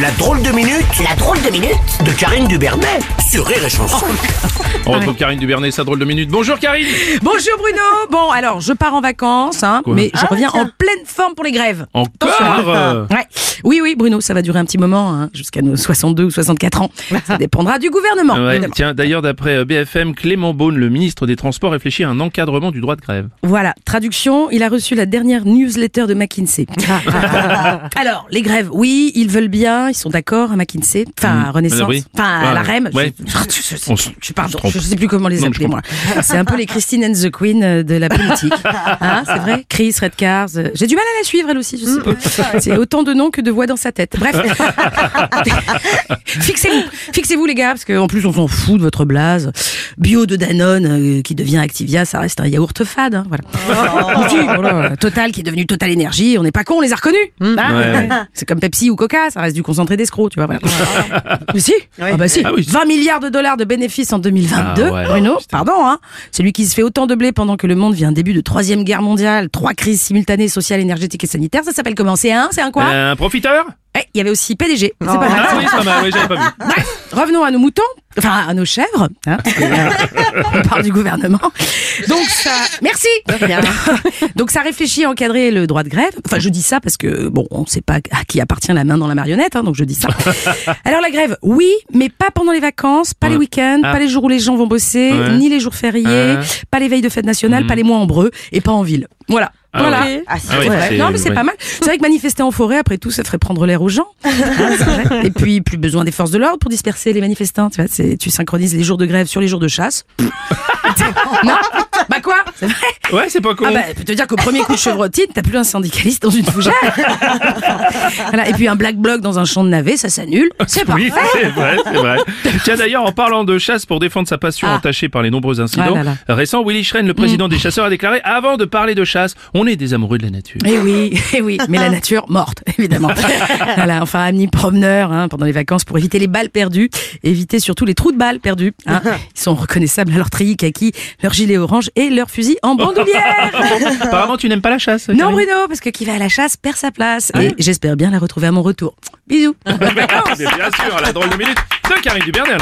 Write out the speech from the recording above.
La drôle de minute La drôle de minute de Karine Dubernet sur Rire et Chanson. On retrouve Karine Dubernet, sa drôle de minute. Bonjour Karine Bonjour Bruno. Bon, alors je pars en vacances, hein, Quoi mais je reviens en pleine forme pour les grèves. Encore euh, Ouais. Oui, oui, Bruno, ça va durer un petit moment, hein, jusqu'à nos 62 ou 64 ans. Ça dépendra du gouvernement. ouais. Tiens, d'ailleurs, d'après euh, BFM, Clément Beaune, le ministre des Transports, réfléchit à un encadrement du droit de grève. Voilà, traduction, il a reçu la dernière newsletter de McKinsey. alors, les grèves, oui, ils veulent bien, ils sont d'accord à McKinsey, enfin à Renaissance, oui. enfin à la REM. Ouais. Je, je- je- je- pardon, sais plus comment les appeler moi. C'est un peu les Christine and the Queen euh, de la politique. Hein, c'est vrai Chris, Redcars. euh, J'ai du mal à la suivre elle aussi, je sais pas. C'est autant de noms que de voix dans sa tête. Bref. Fixez-vous, fixez-vous les gars, parce qu'en plus on s'en fout de votre blase. Bio de Danone euh, qui devient Activia, ça reste un yaourt fade. hein, voilà. Dit, voilà, Total qui est devenu Total Énergie, on n'est pas con, on les a reconnus. Hein Ouais. C'est comme Pepsi ou Coca, ça reste du concentré d'escroc, tu vois. Voilà. Mais si, ah bah si. Ah oui. 20 milliards de dollars de bénéfices en 2022, Ah ouais, Bruno, pardon, hein. Celui qui se fait autant de blé pendant que le monde vit un début de troisième guerre mondiale, trois crises simultanées sociales, énergétiques et sanitaires, ça s'appelle comment? C'est un, c'est un quoi? Un profiteur Eh, Il y avait aussi PDG, c'est pas mal. Ah oui, c'est pas mal, oui, j'avais pas vu. Bref, revenons à nos moutons, enfin à nos chèvres. Hein, parce que, euh, on parle du gouvernement. Donc ça, merci. Donc ça réfléchit à encadrer le droit de grève. Enfin, je dis ça parce que bon, on ne sait pas à qui appartient la main dans la marionnette, hein, donc je dis ça. Alors la grève, oui, mais pas pendant les vacances, pas les week-ends, Ah. pas les jours où les gens vont bosser, Ouais. ni les jours fériés, pas les veilles de fête nationale, pas les mois en breu et pas en ville. Voilà. Ah voilà. ouais. Ah, c'est Ah oui, c'est- Non, mais c'est ouais. pas mal. C'est vrai que manifester en forêt, après tout, ça ferait prendre l'air aux gens. Hein, c'est vrai. Et puis, plus besoin des forces de l'ordre pour disperser les manifestants. Tu vois, c'est, tu synchronises les jours de grève sur les jours de chasse. non Bah quoi C'est vrai Ouais, c'est pas con. Ah bah, je peux te dire qu'au premier coup de chevrotine, t'as plus un syndicaliste dans une fougère. voilà. Et puis un black bloc dans un champ de navets, ça s'annule. C'est Oui, parfait. c'est vrai, c'est vrai. Tiens, d'ailleurs, en parlant de chasse pour défendre sa passion Ah. entachée par les nombreux incidents, Ah là là. récent, Willy Schren, le président des chasseurs, a déclaré avant de parler de chasse, on est des amoureux de la nature. Eh oui, eh oui, mais la nature morte, évidemment. voilà, enfin, amis promeneurs, hein, pendant les vacances, pour éviter les balles perdues, éviter surtout les trous de balles perdus. hein. Ils sont reconnaissables à leur treillis kaki, leur gilet orange et leur fusil en bandoulière. Apparemment, tu n'aimes pas la chasse. non, Karine Bruno, parce que qui va à la chasse perd sa place. Et j'espère bien la retrouver à mon retour. Bisous. Bien sûr, la drôle de minute de Karine Dubernet